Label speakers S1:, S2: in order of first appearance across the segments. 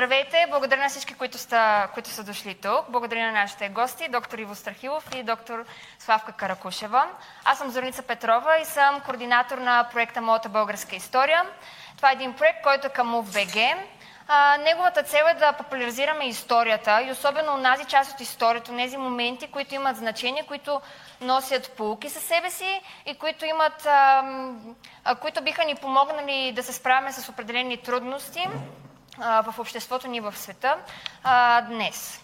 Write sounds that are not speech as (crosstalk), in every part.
S1: Здравейте! Благодаря на всички, които са, които са дошли тук. Благодаря на нашите гости, доктор Иво Страхилов и доктор Славка Каракушева. Аз съм Зорница Петрова и съм координатор на проекта Моята българска история. Това е един проект, който е към УВГ. Неговата цел е да популяризираме историята и особено онази част от историята, тези моменти, които имат значение, които носят полуки със себе си и които, имат, а, а, които биха ни помогнали да се справяме с определени трудности в обществото ни в света днес.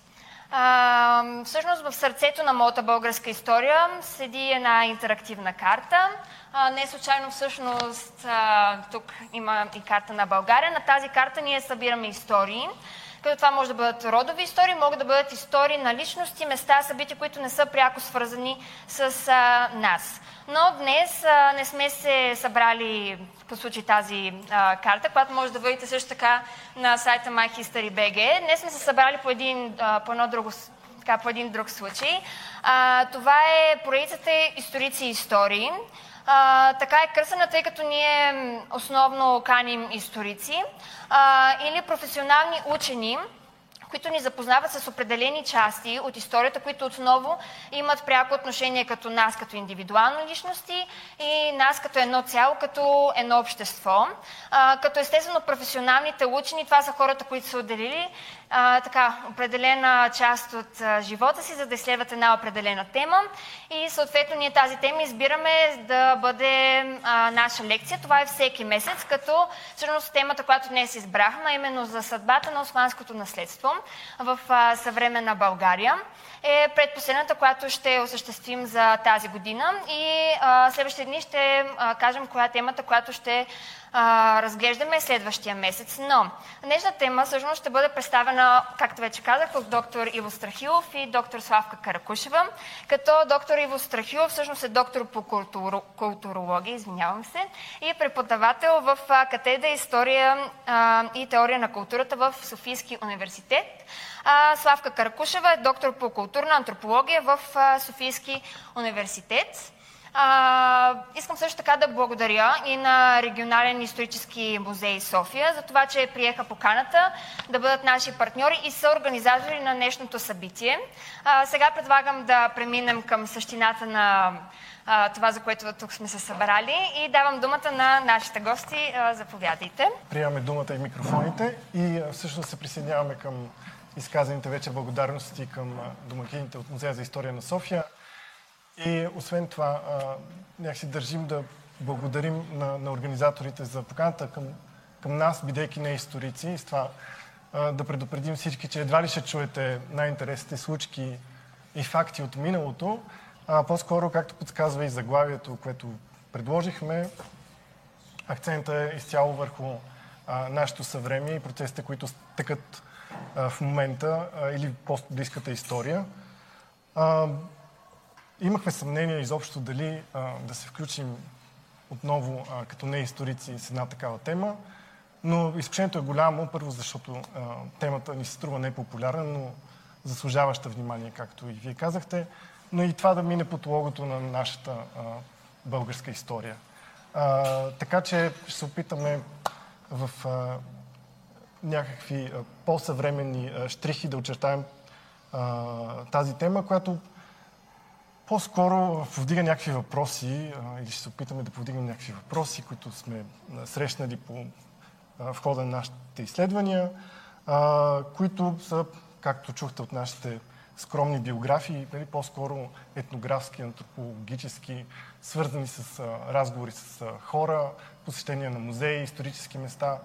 S1: А, всъщност в сърцето на моята българска история седи една интерактивна карта. А, не случайно всъщност а, тук има и карта на България. На тази карта ние събираме истории като това може да бъдат родови истории, могат да бъдат истории на личности, места, събития, които не са пряко свързани с а, нас. Но днес а, не сме се събрали по случай тази а, карта, която може да видите също така на сайта MyHistory.bg. Днес сме се събрали по един, а, по едно друго така, по един друг случай. А, това е проекцията Историци и истории. А, така е кръсена, тъй като ние основно каним историци а, или професионални учени, които ни запознават с определени части от историята, които отново имат пряко отношение като нас, като индивидуални личности и нас като едно цяло, като едно общество. А, като естествено професионалните учени, това са хората, които са отделили а, така, определена част от а, живота си, за да изследват една определена тема. И съответно ние тази тема избираме да бъде а, наша лекция. Това е всеки месец, като всъщност темата, която днес избрахме, именно за съдбата на османското наследство в а, съвременна България е предпоследната, която ще осъществим за тази година и а, следващите дни ще а, кажем коя е темата, която ще а, разглеждаме следващия месец. Но днешната тема всъщност ще бъде представена, както вече казах, от доктор Иво Страхилов и доктор Славка Каракушева, като доктор Иво Страхилов всъщност е доктор по култур... културология, извинявам се, и е преподавател в катедра История а, и теория на културата в Софийски университет. А, Славка Каракушева е доктор по културна антропология в а, Софийски университет. А, искам също така да благодаря и на Регионален исторически музей София за това, че приеха поканата да бъдат наши партньори и са организатори на днешното събитие. А, сега предлагам да преминем към същината на а, това, за което тук сме се събрали и давам думата на нашите гости. А, заповядайте.
S2: Приемаме думата и микрофоните и всъщност се присъединяваме към изказаните вече благодарности към домакините от Музея за история на София. И освен това, някакси държим да благодарим на, на организаторите за поканата към, към нас, бидейки не историци. И с това да предупредим всички, че едва ли ще чуете най-интересните случки и факти от миналото, а по-скоро, както подсказва и заглавието, което предложихме, акцента е изцяло върху а, нашето съвремие и процесите, които тъкат а, в момента а, или по-близката история. А, имахме съмнение изобщо дали а, да се включим отново а, като не историци с една такава тема, но изключението е голямо, първо защото а, темата ни се струва непопулярна, но заслужаваща внимание, както и вие казахте, но и това да мине под логото на нашата а, българска история. А, така че ще се опитаме в а, някакви а, по-съвременни а, штрихи да очертаем а, тази тема, която по-скоро повдига някакви въпроси, или ще се опитаме да повдигнем някакви въпроси, които сме срещнали по, в хода на нашите изследвания, които са, както чухте от нашите скромни биографии, нали, по-скоро етнографски, антропологически, свързани с разговори с хора, посещения на музеи, исторически места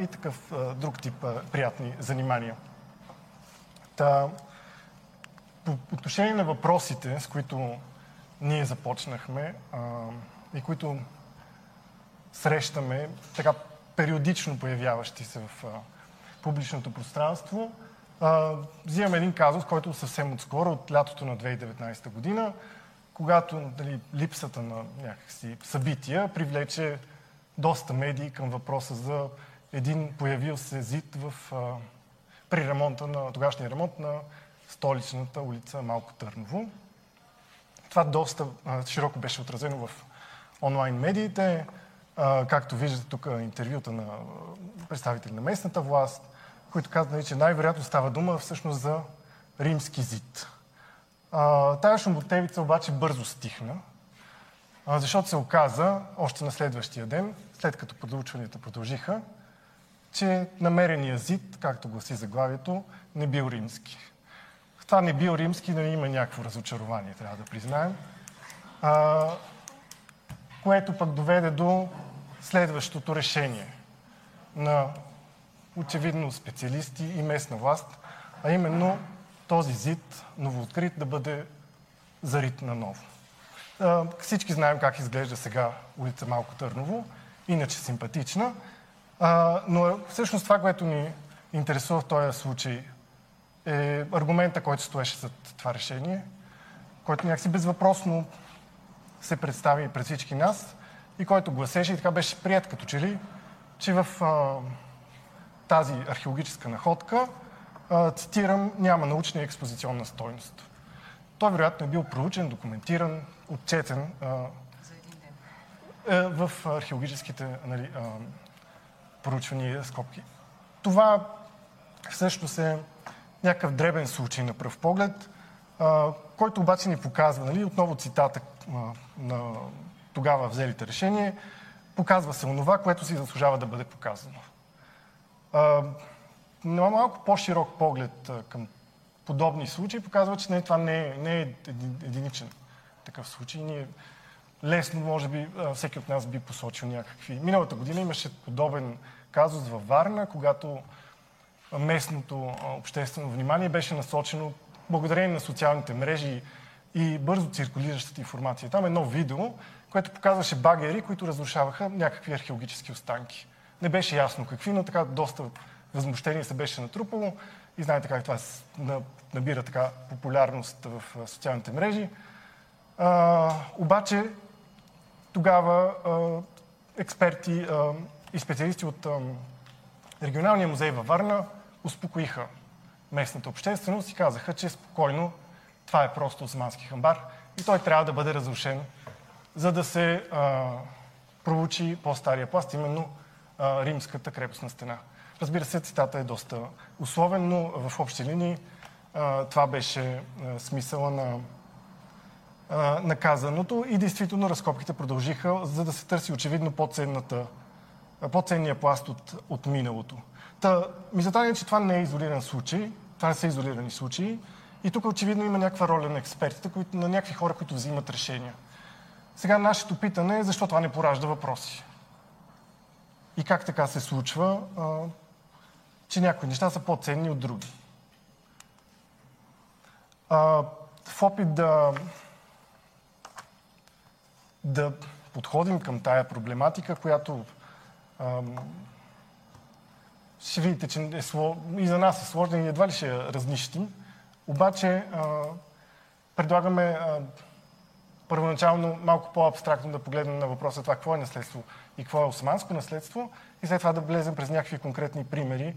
S2: и такъв друг тип приятни занимания. По отношение на въпросите, с които ние започнахме а, и които срещаме, така периодично появяващи се в а, публичното пространство, а, взимам един казус, който съвсем отскоро, от лятото на 2019 година, когато дали, липсата на някакси събития привлече доста медии към въпроса за един появил се зид в, а, при ремонта на, тогашния ремонт на столичната улица Малко Търново. Това доста широко беше отразено в онлайн медиите. Както виждате тук интервюта на представители на местната власт, които казват, нали, че най-вероятно става дума всъщност за римски зид. Тая шумотевица обаче бързо стихна, защото се оказа, още на следващия ден, след като проучванията продължиха, че намерения зид, както гласи заглавието, не бил римски. Това не бил римски, нали, има някакво разочарование, трябва да признаем. А, което пък доведе до следващото решение на очевидно специалисти и местна власт, а именно този зид, новооткрит, да бъде зарит наново. Всички знаем как изглежда сега улица Малко Търново, иначе симпатична, но всъщност това, което ни интересува в този случай е аргумента, който стоеше за това решение, който някакси безвъпросно се представи пред всички нас и който гласеше и така беше прият като че ли, че в а, тази археологическа находка, а, цитирам, няма научна и експозиционна стойност. Той вероятно е бил проучен, документиран, отчетен а, е, в археологическите нали, а, проучвания скопки. Това всъщност е някакъв дребен случай на пръв поглед, а, който обаче ни показва, нали, отново цитата а, на тогава взелите решение, показва се онова, което си заслужава да бъде показано. А, малко по-широк поглед а, към подобни случаи показва, че не, това не е, не е единичен такъв случай. Ние лесно, може би, всеки от нас би посочил някакви. Миналата година имаше подобен казус във Варна, когато местното обществено внимание беше насочено благодарение на социалните мрежи и бързо циркулиращата информация. Там едно видео, което показваше багери, които разрушаваха някакви археологически останки. Не беше ясно какви, но така доста възмущение се беше натрупало и знаете как това набира така популярност в социалните мрежи. А, обаче тогава а, експерти а, и специалисти от а, регионалния музей във Варна успокоиха местната общественост и казаха, че спокойно това е просто османски хамбар и той трябва да бъде разрушен, за да се а, проучи по-стария пласт, именно а, римската крепостна стена. Разбира се, цитата е доста условен, но в общи линии а, това беше а, смисъла на наказаното и действително разкопките продължиха, за да се търси очевидно по-ценния пласт от, от миналото. Та, мисълта е, че това не е изолиран случай, това не са изолирани случаи и тук очевидно има някаква роля на експертите, които, на някакви хора, които взимат решения. Сега нашето питане е защо това не поражда въпроси. И как така се случва, а, че някои неща са по-ценни от други. А, в опит да да подходим към тая проблематика, която ам, ще видите, че е сло... и за нас е сложна и едва ли ще я разнищим. Обаче а, предлагаме а, първоначално малко по-абстрактно да погледнем на въпроса това какво е наследство и какво е османско наследство и след това да влезем през някакви конкретни примери,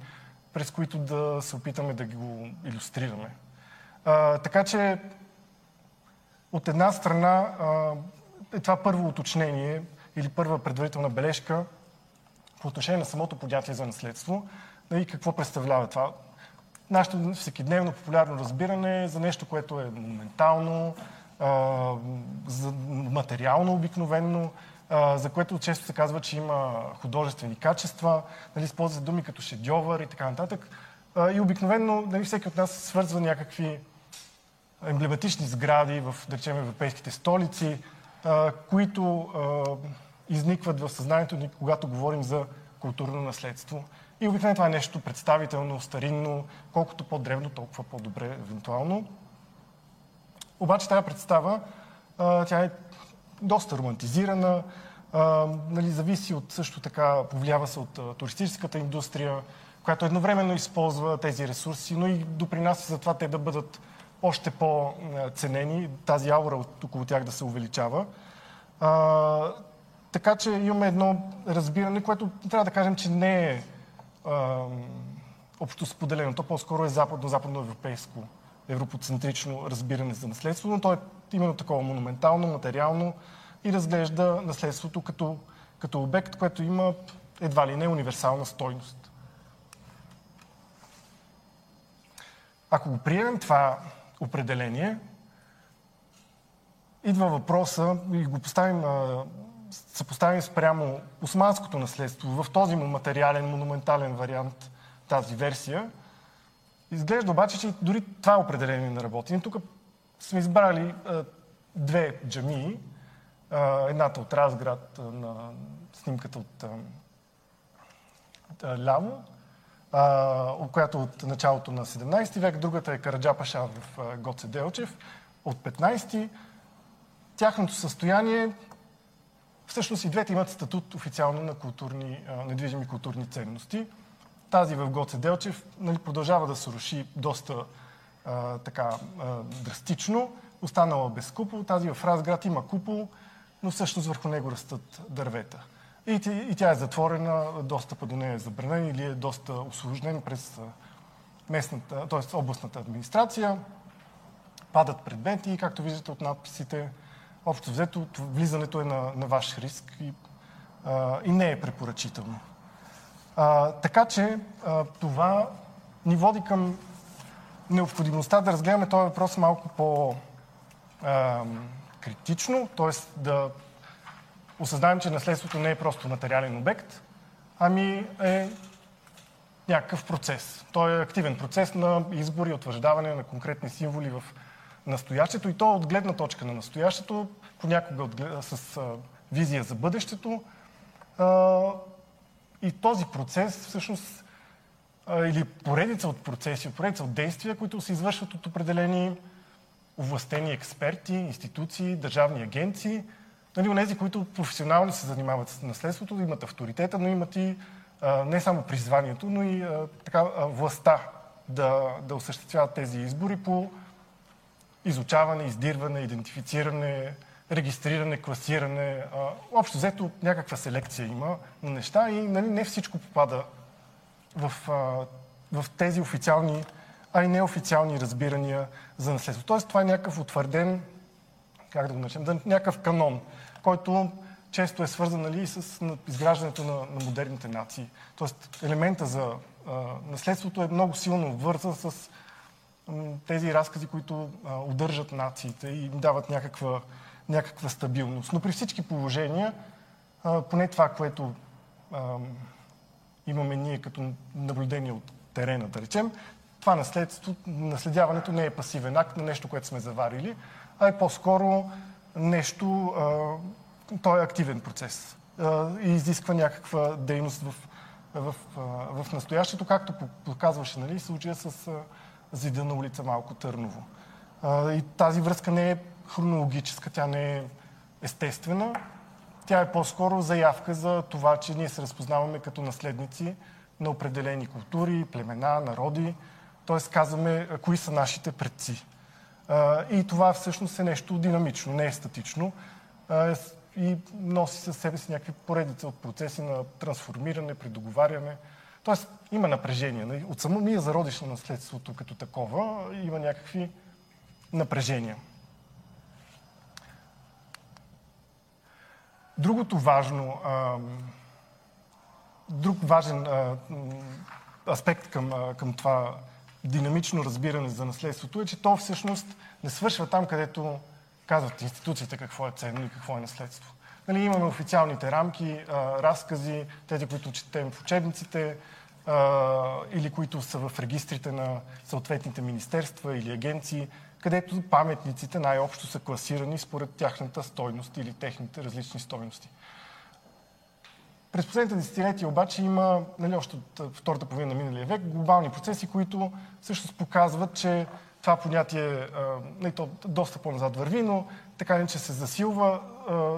S2: през които да се опитаме да го иллюстрираме. А, така че от една страна а, е това първо уточнение или първа предварителна бележка по отношение на самото понятие за наследство и нали, какво представлява това. Нашето всекидневно популярно разбиране за нещо, което е монументално, за материално обикновенно, за което често се казва, че има художествени качества, нали, използват думи като шедьовър и така нататък. И обикновено нали, всеки от нас свързва някакви емблематични сгради в, да речем, европейските столици, които изникват в съзнанието ни, когато говорим за културно наследство. И обикновено това е нещо представително, старинно, колкото по-древно, толкова по-добре, евентуално. Обаче тази представа, тя е доста романтизирана, нали, зависи от също така, повлиява се от туристическата индустрия, която едновременно използва тези ресурси, но и допринася за това те да бъдат още по-ценени, тази аура около тях да се увеличава. Така че имаме едно разбиране, което трябва да кажем, че не е общо споделено. То по-скоро е западно-западноевропейско, европоцентрично разбиране за наследство, но то е именно такова монументално, материално и разглежда наследството като, като обект, което има едва ли не универсална стойност. ако го приемем това определение, идва въпроса и го поставим, съпоставим спрямо османското наследство в този му материален, монументален вариант, тази версия. Изглежда обаче, че дори това определение не работи. Тук сме избрали а, две джамии. А, едната от Разград, а, на снимката от а, ляво, а, която от началото на 17 век, другата е Караджапаша в а, Гоце Делчев от 15 Тяхното състояние, всъщност и двете имат статут официално на културни, недвижими културни ценности. Тази в Гоце Делчев нали, продължава да се руши доста а, така а, драстично, останала без купол. Тази в Разград има купол, но всъщност върху него растат дървета. И, и тя е затворена, достъпа до нея е забранен или е доста осложнен през местната, т.е. областната администрация. Падат предмети както виждате от надписите, общо взето влизането е на, на ваш риск и, а, и не е препоръчително. А, така че а, това ни води към необходимостта да разгледаме този въпрос малко по-критично, т.е. да осъзнаем, че наследството не е просто материален обект, ами е някакъв процес. Той е активен процес на избор и утвърждаване на конкретни символи в настоящето и то от гледна точка на настоящето, понякога с визия за бъдещето. И този процес всъщност или поредица от процеси, поредица от действия, които се извършват от определени овластени експерти, институции, държавни агенции, нали, онези, които професионално се занимават с наследството, имат авторитета, но имат и не само призванието, но и така, властта да, да осъществяват тези избори по изучаване, издирване, идентифициране, регистриране, класиране. А, общо взето някаква селекция има на неща и нали, не всичко попада в, а, в тези официални, а и неофициални разбирания за наследство. Тоест това е някакъв утвърден, как да го начнем, някакъв канон, който често е свързан нали, с изграждането на, на модерните нации. Тоест елемента за а, наследството е много силно вързан с тези разкази, които а, удържат нациите и им дават някаква, някаква стабилност. Но при всички положения, а, поне това, което а, имаме ние като наблюдение от терена, да речем, това наследство, наследяването не е пасивен акт на нещо, което сме заварили, а е по-скоро нещо, а, той е активен процес а, и изисква някаква дейност в, в, в, в настоящето, както показваше нали, случая с зида на улица Малко Търново. А, и тази връзка не е хронологическа, тя не е естествена. Тя е по-скоро заявка за това, че ние се разпознаваме като наследници на определени култури, племена, народи. Тоест казваме кои са нашите предци. И това всъщност е нещо динамично, не е статично. И носи със себе си някакви поредица от процеси на трансформиране, предоговаряне, Тоест има напрежение. Нали? От самия зародиш на наследството като такова има някакви напрежения. Другото важно, друг важен аспект към, към това динамично разбиране за наследството е, че то всъщност не свършва там, където казват институциите какво е ценно и какво е наследство. Нали, имаме официалните рамки, разкази, тези, които четем в учебниците, или които са в регистрите на съответните министерства или агенции, където паметниците най-общо са класирани според тяхната стойност или техните различни стойности. През последните десетилетия обаче има, нали, още от втората половина на миналия век, глобални процеси, които всъщност показват, че това понятие нали, то доста по-назад върви, но така не че се засилва.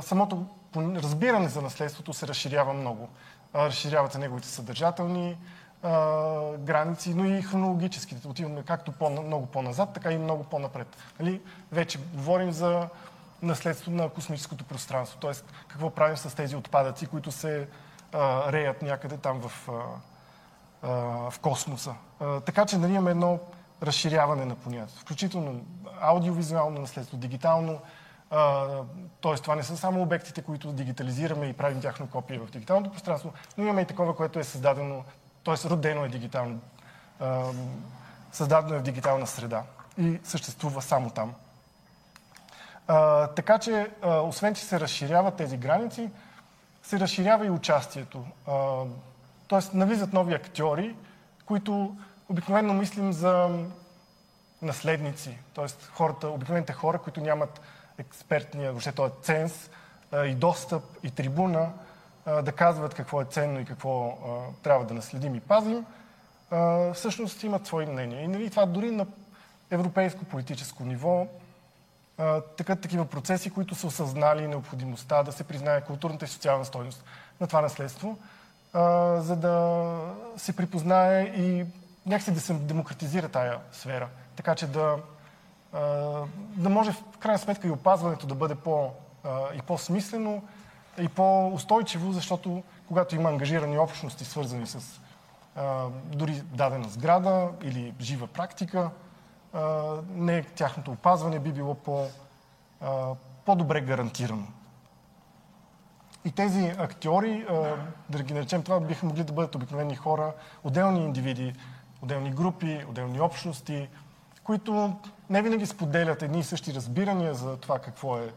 S2: Самото разбиране за наследството се разширява много. Разширяват се неговите съдържателни граници, но и хронологически. Отиваме както по, много по-назад, така и много по-напред. Нали? Вече говорим за наследство на космическото пространство, т.е. какво правим с тези отпадъци, които се а, реят някъде там в, а, а, в космоса. А, така че нали, имаме едно разширяване на понятието, включително аудиовизуално наследство, дигитално, т.е. това не са само обектите, които дигитализираме и правим тяхно копие в дигиталното пространство, но имаме и такова, което е създадено т.е. родено е дигитално. създадено е в дигитална среда и съществува само там. Така че, освен че се разширяват тези граници, се разширява и участието. А, тоест, навлизат нови актьори, които обикновено мислим за наследници, т.е. хората, обикновените хора, които нямат експертния, въобще този ценз а, и достъп и трибуна да казват какво е ценно и какво трябва да наследим и пазим, всъщност имат свои мнения. И нали, това дори на европейско политическо ниво така, такива процеси, които са осъзнали необходимостта да се признае културната и социална стойност на това наследство, за да се припознае и някакси да се демократизира тая сфера. Така че да, да може в крайна сметка и опазването да бъде по, и по-смислено и по-устойчиво, защото когато има ангажирани общности, свързани с дори дадена сграда или жива практика, не тяхното опазване би било по, по-добре гарантирано. И тези актьори, да ги наречем това, биха могли да бъдат обикновени хора, отделни индивиди, отделни групи, отделни общности, които не винаги споделят едни и същи разбирания за това какво е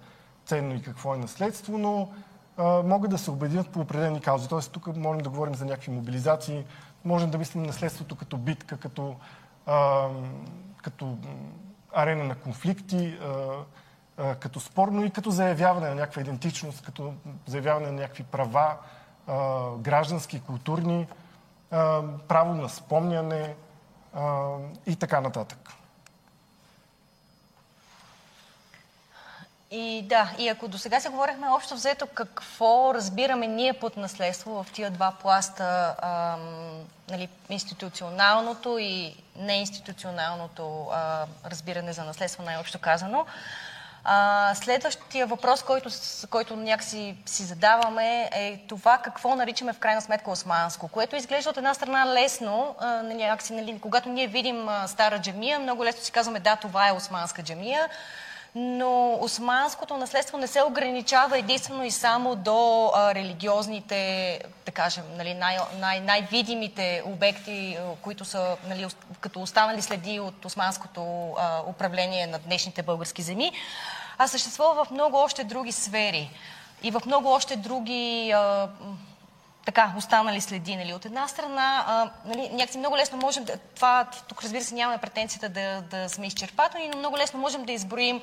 S2: ценно и какво е наследство, но а, могат да се обединят по определени каузи. Тоест тук можем да говорим за някакви мобилизации, можем да мислим наследството като битка, като а, като арена на конфликти, като спор, но и като заявяване на някаква идентичност, като заявяване на някакви права, граждански, културни, право на спомняне и така нататък.
S3: И да, и ако до сега се говорихме общо взето какво разбираме ние под наследство в тия два пласта, ам, нали, институционалното и неинституционалното а, разбиране за наследство, най-общо казано, а, следващия въпрос, който, който някакси си задаваме е това какво наричаме в крайна сметка османско, което изглежда от една страна лесно, а, някакси, нали, когато ние видим а, стара джамия, много лесно си казваме да, това е османска джамия, но османското наследство не се ограничава единствено и само до а, религиозните, да кажем, нали, най- най- най-видимите обекти, които са нали, като останали следи от османското а, управление на днешните български земи, а съществува в много още други сфери и в много още други а, така, останали следи. Нали. От една страна, а, нали, някакси много лесно можем да... Това, тук разбира се нямаме претенцията да, да сме изчерпателни, но много лесно можем да изброим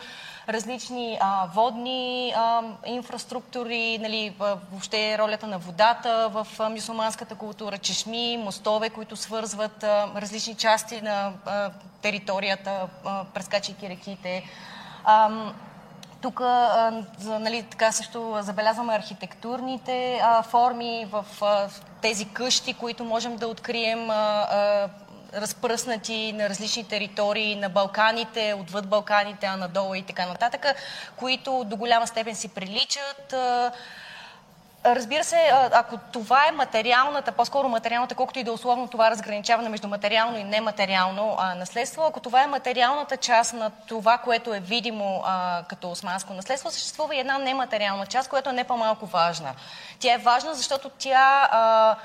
S3: различни а, водни а, инфраструктури, нали, въобще ролята на водата в а, мюсулманската култура, чешми, мостове, които свързват а, различни части на а, територията, а, прескачайки реките. А, тук нали, така също забелязваме архитектурните а, форми в а, тези къщи, които можем да открием а, разпръснати на различни територии на Балканите, отвъд Балканите, а надолу и така нататък, които до голяма степен си приличат. Разбира се, ако това е материалната, по-скоро материалната, колкото и да е условно това разграничаване между материално и нематериално а, наследство, ако това е материалната част на това, което е видимо а, като османско наследство, съществува и една нематериална част, която е не по-малко важна. Тя е важна, защото тя а,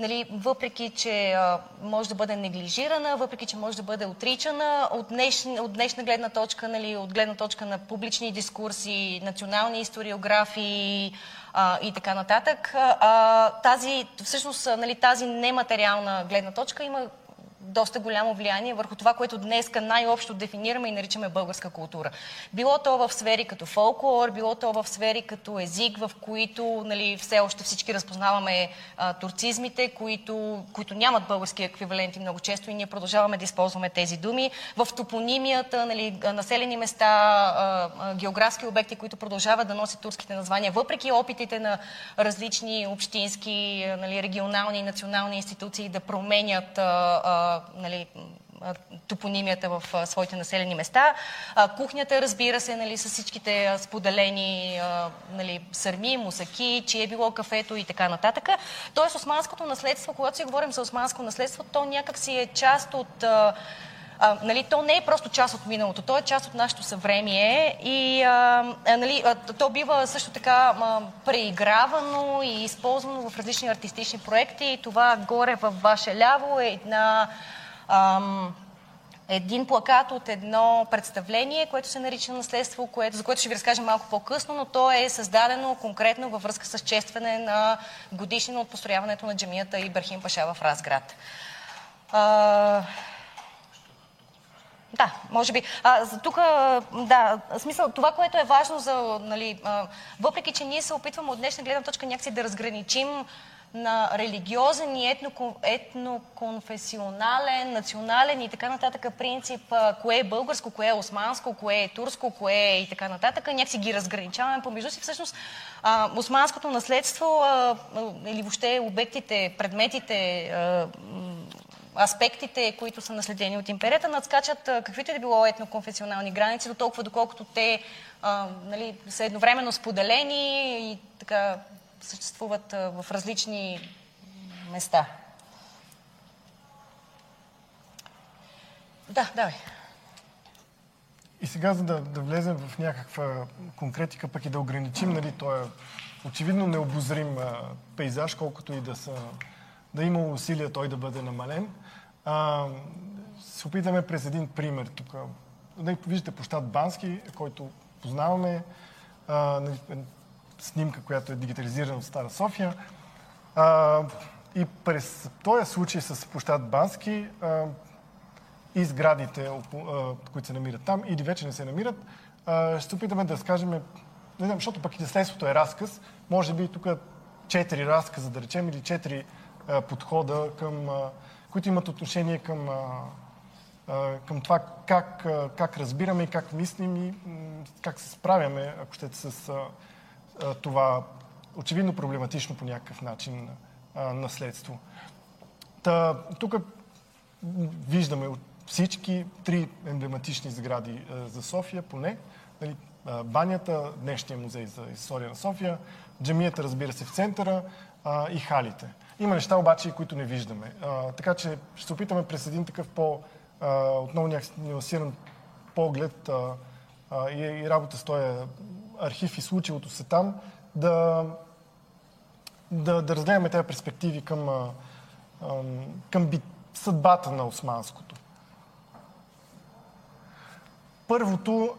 S3: нали, въпреки че а, може да бъде неглижирана, въпреки че може да бъде отричана, от, днеш, от днешна гледна точка, нали, от гледна точка на публични дискурси, национални историографии а, и така нататък, а, тази, всъщност нали, тази нематериална гледна точка има доста голямо влияние върху това, което днес най-общо дефинираме и наричаме българска култура. Било то в сфери като фолклор, било то в сфери като език, в които нали, все още всички разпознаваме а, турцизмите, които, които нямат български еквиваленти много често и ние продължаваме да използваме тези думи. В топонимията, нали, населени места, а, а, географски обекти, които продължават да носят турските названия, въпреки опитите на различни общински, нали, регионални и национални институции да променят а, нали, топонимията в своите населени места. кухнята, разбира се, нали, с всичките споделени нали, сърми, мусаки, че е било кафето и така нататък. Тоест, османското наследство, когато си говорим за османско наследство, то някак си е част от а, нали, то не е просто част от миналото, то е част от нашето съвремие и а, нали, а, то бива също така а, преигравано и използвано в различни артистични проекти. И това горе във ваше ляво е една ам, един плакат от едно представление, което се нарича наследство, което, за което ще ви разкажа малко по-късно, но то е създадено конкретно във връзка с честване на годишнина от построяването на джамията Ибрахим Паша в Разград. А, да, може би. А, за тук, да, смисъл, това, което е важно за, нали, въпреки, че ние се опитваме от днешна гледна точка някакси да разграничим на религиозен и етно, етноконфесионален, национален и така нататък принцип, кое е българско, кое е османско, кое е турско, кое е и така нататък. Някакси ги разграничаваме помежду си. Всъщност, а, османското наследство а, или въобще обектите, предметите, а, аспектите, които са наследени от империята, надскачат каквито и да било етноконфесионални граници, до толкова доколкото те а, нали, са едновременно споделени и така съществуват в различни места. Да, давай.
S2: И сега, за да, да влезем в някаква конкретика, пък и да ограничим, нали, то е очевидно необозрим а, пейзаж, колкото и да, са, да има усилия той да бъде намален. А, се опитаме през един пример тук. Нали, виждате площад Бански, който познаваме. А, нали, снимка, която е дигитализирана от Стара София. А, и през този случай с площад Бански а, и сградите, които се намират там, или вече не се намират, а, ще се опитаме да скажем, не знам, защото пък и наследството е разказ, може би тук четири разказа, да речем, или четири а, подхода, към, които имат отношение към, към това как, как разбираме и как мислим и как се справяме, ако щете, с това очевидно проблематично по някакъв начин наследство. Та, тук виждаме всички три емблематични сгради за София, поне. Нали, банята, днешния музей за история на София, джамията, разбира се, в центъра и халите. Има неща обаче, които не виждаме. А, така че ще се опитаме през един такъв по, а, отново нюансиран поглед а, а, и, и работа с този архив и случилото се там, да, да, да разгледаме тези перспективи към, към би, съдбата на османското. Първото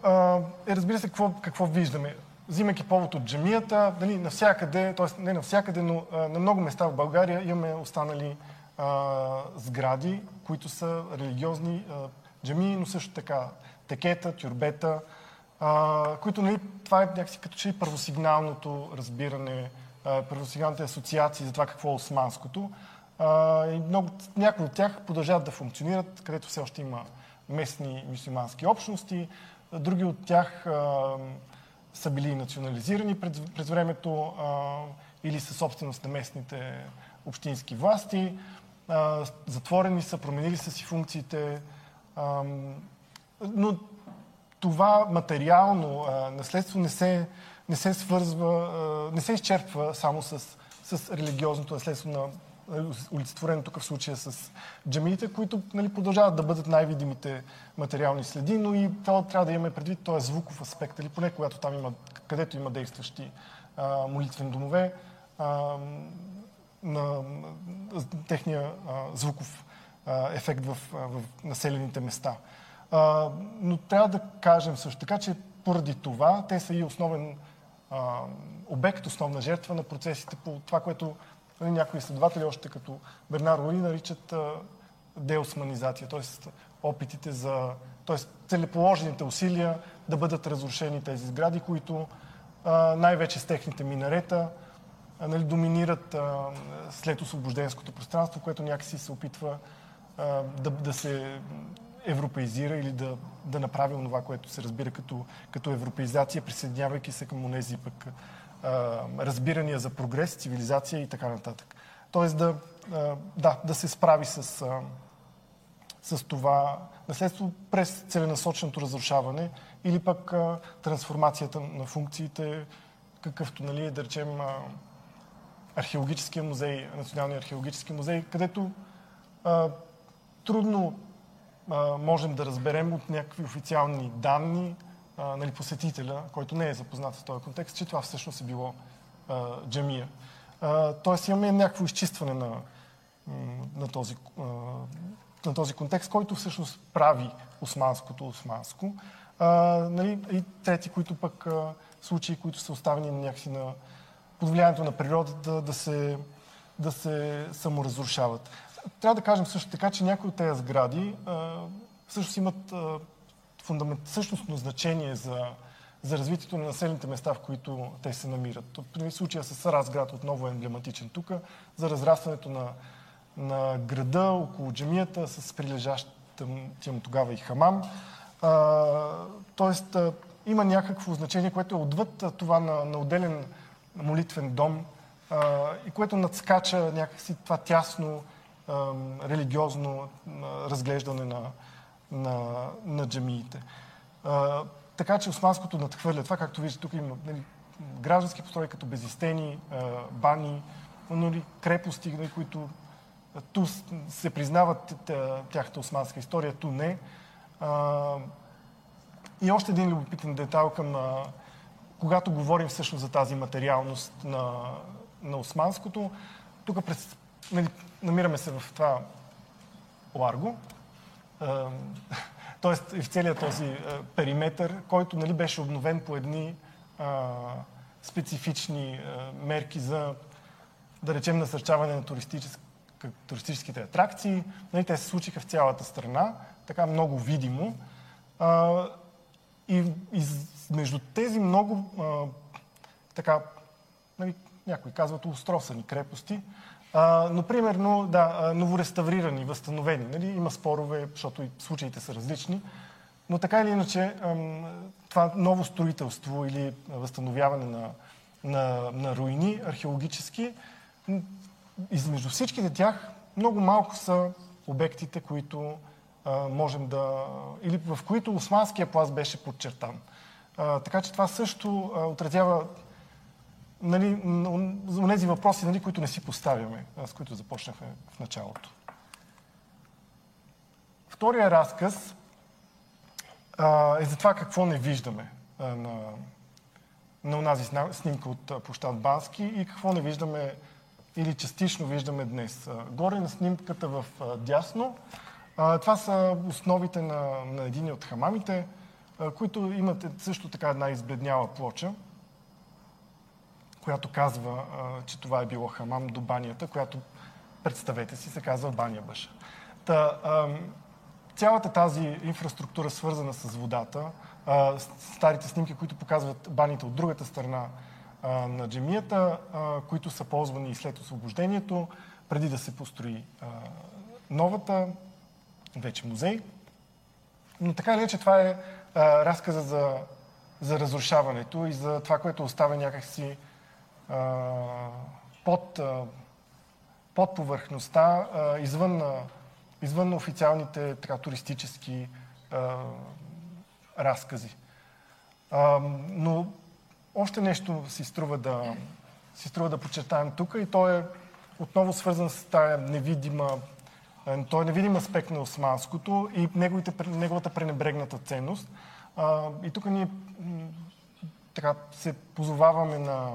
S2: е, разбира се, какво, какво виждаме. Взимайки повод от джамията, нали, навсякъде, т.е. не навсякъде, но а, на много места в България имаме останали а, сгради, които са религиозни а, джамии, но също така текета, тюрбета, а, които, нали, това е някакси като че и първосигналното разбиране, а, първосигналните асоциации за това какво е османското. А, и много, някои от тях продължават да функционират, където все още има местни мусулмански общности. Други от тях а, са били национализирани през, през времето а, или са собственост на местните общински власти. А, затворени са, променили са си функциите. А, но това материално а, наследство не се, не се свързва, а, не се изчерпва само с, с религиозното наследство на олицетворено тук в случая с джамиите, които нали, продължават да бъдат най-видимите материални следи, но и това трябва да имаме предвид този звуков аспект, или поне когато там има, където има действащи а, молитвени домове, а, на, техния а, звуков а, ефект в, а, в населените места. А, но трябва да кажем също така, че поради това те са и основен а, обект, основна жертва на процесите по това, което нали, някои изследователи, още като Бернар Луи, наричат деосманизация, т.е. опитите за, т.е. целеположените усилия да бъдат разрушени тези сгради, които най-вече с техните минарета нали, доминират след освобожденското пространство, което някакси се опитва да, да се европеизира или да, да направи това, което се разбира като, като европеизация, присъединявайки се към онези пък а, разбирания за прогрес, цивилизация и така нататък. Тоест да, да, да се справи с, с това наследство през целенасоченото разрушаване или пък трансформацията на функциите, какъвто, нали, да речем, археологическия музей, Националния археологически музей, където а, трудно а, можем да разберем от някакви официални данни, нали, посетителя, който не е запознат с този контекст, че това всъщност е било а, джамия. А, тоест имаме някакво изчистване на, на този, а, на този контекст, който всъщност прави османското османско. А, нали, и трети, които пък а, случаи, които са оставени някакси на под влиянието на природата да, да, се, да се саморазрушават. Трябва да кажем също така, че някои от тези сгради а, всъщност имат а, фундамент, същностно значение за, за развитието на населените места, в които те се намират. При случая с Разград отново е емблематичен тук, за разрастването на, на града около джамията с прилежащия му тогава и хамам. А, тоест, а, има някакво значение, което е отвъд това на, на отделен молитвен дом а, и което надскача някакси това тясно а, религиозно а, разглеждане на, на, на джамиите. А, така че османското надхвърля това, както виждате, тук има нали, граждански постройки като безистени, а, бани, нали, крепости, нали, които ту се признават тяхната османска история, ту не. А, и още един любопитен детайл към а, когато говорим всъщност за тази материалност на, на османското, тук през, нали, намираме се в това Ларго, (laughs) т.е. и в целият този периметър, който нали, беше обновен по едни а, специфични а, мерки за, да речем, насърчаване на туристически, туристическите атракции. Нали, те се случиха в цялата страна, така много видимо. А, и, и между тези много, а, така, нали, някои казват устросани крепости, а, но примерно, да, новореставрирани, възстановени. Нали, има спорове, защото и случаите са различни, но така или иначе това ново строителство или възстановяване на, на, на руини археологически, измежду всичките тях много малко са обектите, които можем да... или в които османския пласт беше подчертан. Така че това също отразява нали, за тези въпроси, нали, които не си поставяме, с които започнахме в началото. Втория разказ а, е за това какво не виждаме а, на, на онази снимка от площад Бански и какво не виждаме или частично виждаме днес. Горе на снимката в дясно а, това са основите на, на един от хамамите, а, които имат също така една избледняла плоча, която казва, че това е било хамам до банята, която, представете си, се казва баня бъша. Та, цялата тази инфраструктура, свързана с водата, старите снимки, които показват баните от другата страна на джемията, които са ползвани и след освобождението, преди да се построи новата, вече музей. Но така или иначе това е разказа за, за разрушаването и за това, което оставя някакси под, под повърхността, извън, извън официалните така, туристически разкази. Но още нещо си струва да, си струва да подчертаем тук и то е отново свързан с тая невидима той е невидим аспект на османското и неговите, неговата пренебрегната ценност. И тук ние така, се позоваваме на,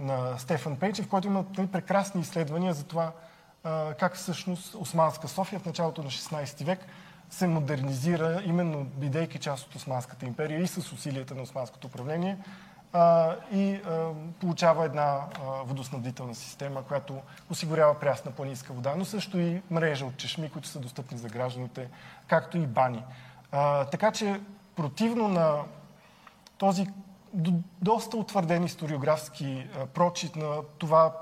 S2: на Стефан Пейчев, който има прекрасни изследвания за това как всъщност Османска София в началото на 16 век се модернизира, именно бидейки част от Османската империя и с усилията на Османското управление, и получава една водоснабдителна система, която осигурява прясна планинска вода, но също и мрежа от чешми, които са достъпни за гражданите, както и бани. Така че противно на този доста утвърден историографски а, прочит на това,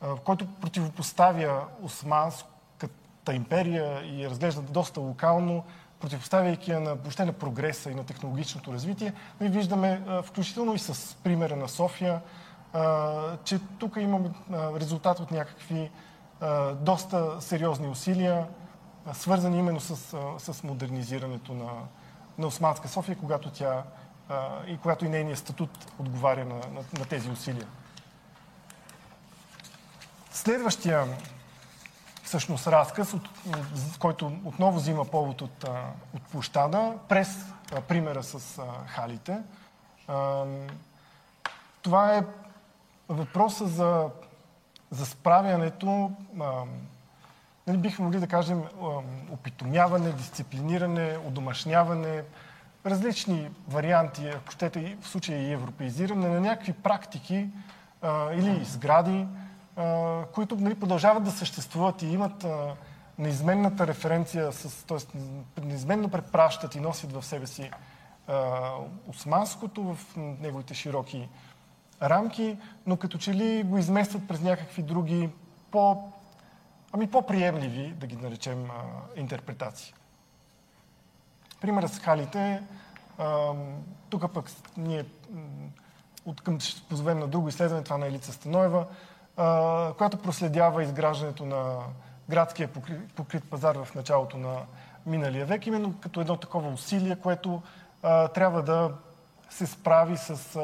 S2: а, който противопоставя Османската империя и разглежда доста локално противоставяйки я на, въобще на прогреса и на технологичното развитие, ние виждаме, включително и с примера на София, че тук имаме резултат от някакви доста сериозни усилия, свързани именно с, с модернизирането на, на Османска София, когато тя и когато и нейният статут отговаря на, на, на тези усилия. Следващия всъщност разказ, от, който отново взима повод от, от площада, през а, примера с а, халите. А, това е въпроса за, за справянето. Нали, бихме могли да кажем опитомяване, дисциплиниране, удомашняване, различни варианти, ако щете в случая и европеизиране на някакви практики а, или сгради, а, които нали, продължават да съществуват и имат а, неизменната референция, т.е. неизменно препращат и носят в себе си а, османското в неговите широки рамки, но като че ли го изместват през някакви други по, ами по-приемливи, да ги наречем, а, интерпретации. Примерът с халите, тук пък ние от към ще позовем на друго изследване, това на Елица Станоева, която проследява изграждането на градския покрит, пазар в началото на миналия век, именно като едно такова усилие, което трябва да се справи с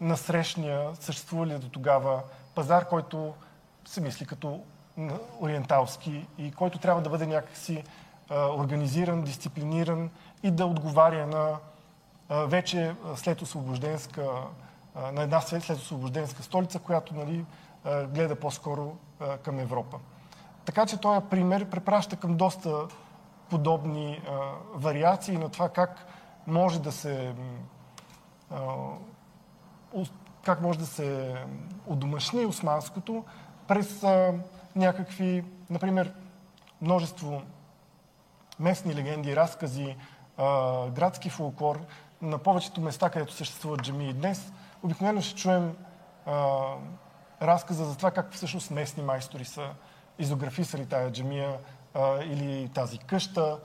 S2: насрещния, съществували до тогава пазар, който се мисли като ориенталски и който трябва да бъде някакси организиран, дисциплиниран и да отговаря на вече след освобожденска, на една след, освобожденска столица, която нали, гледа по-скоро към Европа. Така че този пример препраща към доста подобни вариации на това как може да се как може да се удомашни османското през някакви, например, множество местни легенди, разкази, градски фолклор. На повечето места, където съществуват джамии днес, обикновено ще чуем а, разказа за това как всъщност местни майстори са изографисали тая джамия а, или тази къща.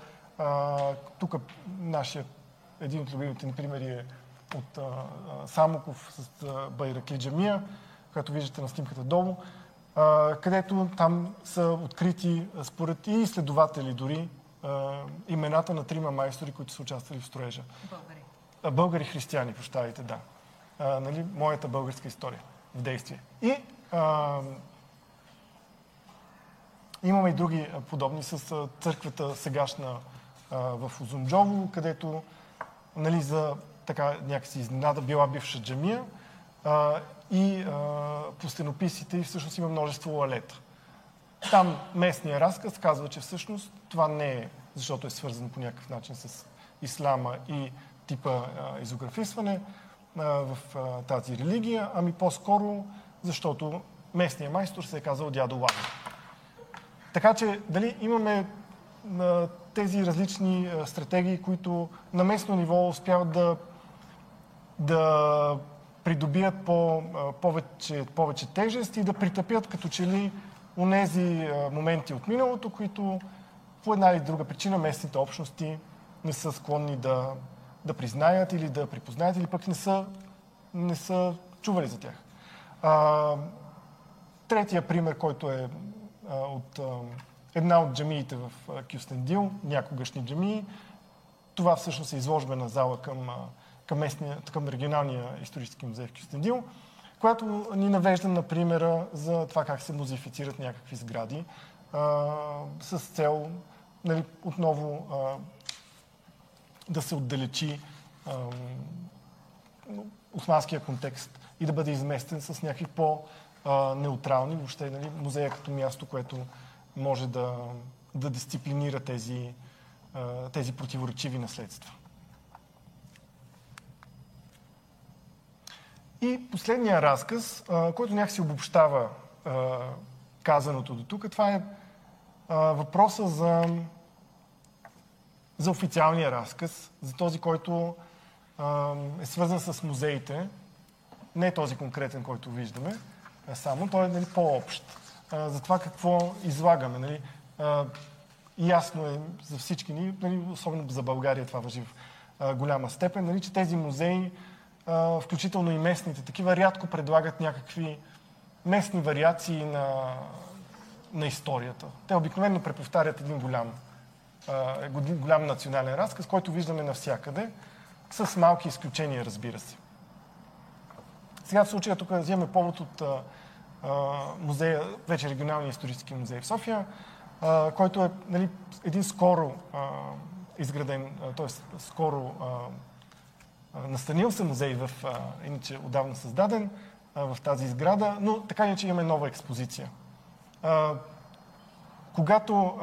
S2: Тук нашия, един от любимите ни примери е от а, Самоков с а, Байракли джамия, която виждате на снимката долу, където там са открити, според и изследователи дори, а, имената на трима майстори, които са участвали в строежа.
S3: Българи.
S2: А, българи християни, прощавайте, да. А, нали, моята българска история в действие. И а, Имаме и други подобни с църквата сегашна в Озунджово, където нали, за така някакси изненада била бивша джамия а, и а, по стенописите и всъщност има множество алета. Там местния разказ казва, че всъщност това не е, защото е свързан по някакъв начин с ислама и типа а, изографисване а, в а, тази религия, ами по-скоро защото местния майстор се е казал дядо Лави. Така че дали имаме а, тези различни а, стратегии, които на местно ниво успяват да, да придобият по, а, повече, повече тежест и да притъпят като че ли онези моменти от миналото, които по една или друга причина местните общности не са склонни да, да признаят или да припознаят, или пък не са, не са чували за тях. А, третия пример, който е от една от джамиите в Кюстендил, някогашни джамии. Това всъщност е изложбена зала към, към, местния, към регионалния исторически музей в Кюстендил, която ни навежда на примера за това как се музифицират някакви сгради а, с цел нали, отново а, да се отдалечи а, османския контекст и да бъде изместен с някакви по- неутрални, въобще нали, музея като място, което може да, да дисциплинира тези, тези противоречиви наследства. И последния разказ, който някакси обобщава казаното до тук, това е въпроса за, за официалния разказ, за този, който е свързан с музеите, не този конкретен, който виждаме, само, той е нали, по-общ. А, за това какво излагаме. Нали. А, ясно е за всички ни, нали, особено за България това въжи в а, голяма степен, нали, че тези музеи, включително и местните такива, рядко предлагат някакви местни вариации на, на историята. Те обикновено преповтарят един голям, голям национален разказ, който виждаме навсякъде, с малки изключения, разбира се. Сега в случая тук вземем повод от музея, вече регионалния исторически музей в София, който е нали, един скоро изграден, т.е. скоро настанил се музей в, иначе отдавна създаден в тази изграда, но така иначе имаме нова експозиция. Когато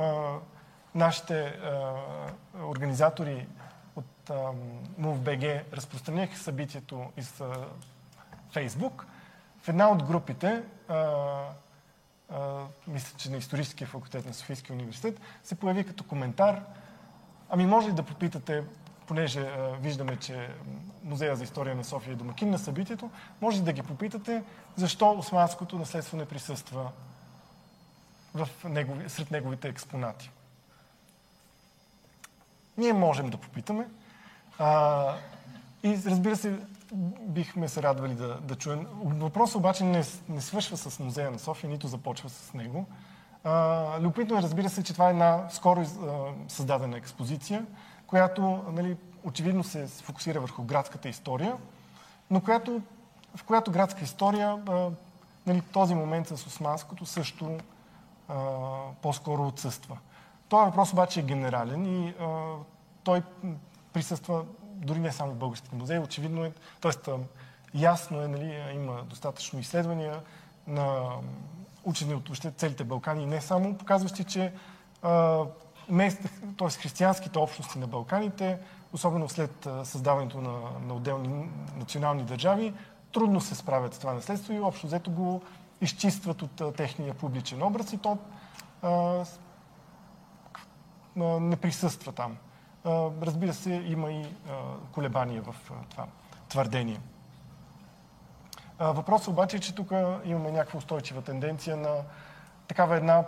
S2: нашите организатори от MoveBG разпространиха събитието из Фейсбук, в една от групите, мисля, че на историческия факултет на Софийския университет, се появи като коментар, ами може ли да попитате, понеже виждаме, че Музея за история на София е домакин на събитието, може да ги попитате защо османското наследство не присъства в негови, сред неговите експонати. Ние можем да попитаме. А, и разбира се, бихме се радвали да, да чуем. Въпросът обаче не, не свършва с музея на София, нито започва с него. А, любопитно е, разбира се, че това е една скоро а, създадена експозиция, която нали, очевидно се фокусира върху градската история, но която, в която градска история а, нали, този момент с османското също а, по-скоро отсъства. Този въпрос обаче е генерален и а, той присъства дори не само в българските музеи. Очевидно е, т.е. ясно е, нали, има достатъчно изследвания на учени от целите Балкани не само, показващи, че т.е. християнските общности на Балканите, особено след създаването на, на отделни национални държави, трудно се справят с това наследство и общо взето го изчистват от а, техния публичен образ и то а, а, не присъства там. А, разбира се, има и а, колебания в а, това твърдение. Въпросът обаче е, че тук имаме някаква устойчива тенденция на такава една,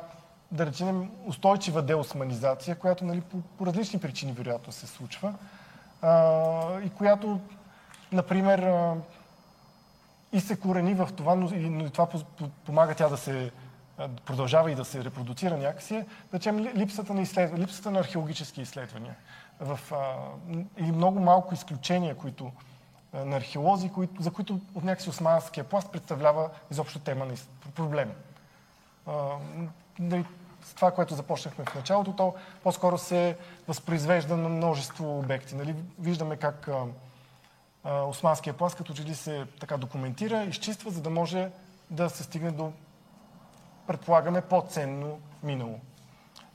S2: да речем, устойчива деосманизация, която нали, по, по различни причини вероятно се случва а, и която, например, а, и се корени в това, но и това помага тя да се продължава и да се репродуцира някакси, да речем липсата на, изследва, липсата на археологически изследвания. В, а, и много малко изключения, които, на археолози, които, за които от някакси османския пласт представлява изобщо тема на проблем. А, нали, с това, което започнахме в началото, то по-скоро се възпроизвежда на множество обекти. Нали? Виждаме как а, османския пласт като че ли се така документира, изчиства, за да може да се стигне до, предполагаме, по-ценно минало.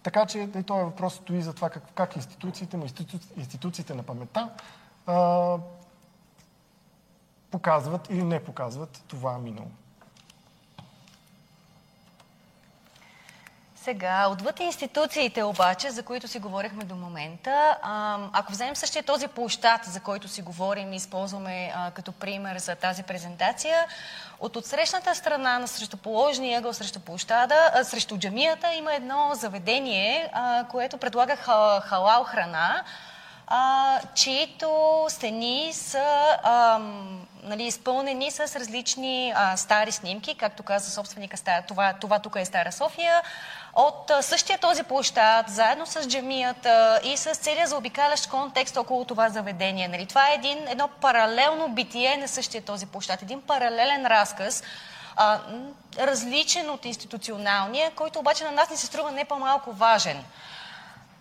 S2: Така че и този въпрос стои за това как, как институциите, но институ, институциите на паметта а, показват или не показват това минало.
S3: Сега, отвъд институциите обаче, за които си говорихме до момента, ако вземем същия този площад, за който си говорим и използваме като пример за тази презентация, от отсрещната страна на срещуположния ъгъл срещу площада, срещу джамията има едно заведение, което предлага халал храна, а, чието стени са а, нали, изпълнени с различни а, стари снимки, както каза собственика, това, това тук е Стара София, от а, същия този площад, заедно с джамията и с целия заобикалящ контекст около това заведение. Нали, това е един, едно паралелно битие на същия този площад, един паралелен разказ, а, различен от институционалния, който обаче на нас ни се струва не по-малко важен.